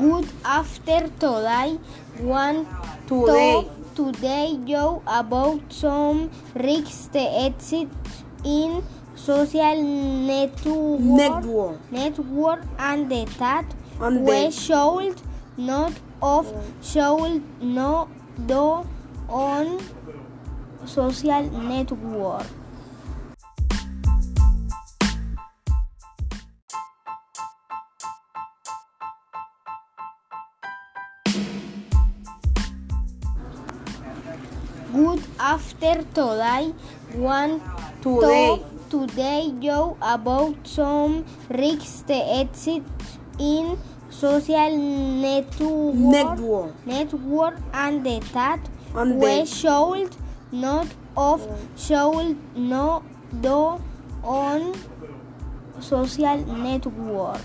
Good after today. Want Today. to today you about some risks to exit in social network, Network. network and the that And we should not of should not do on social network. Good after today. Want Today. to today you about some risks to exit in social network, Network. network and the that And we should not of should not do on social network.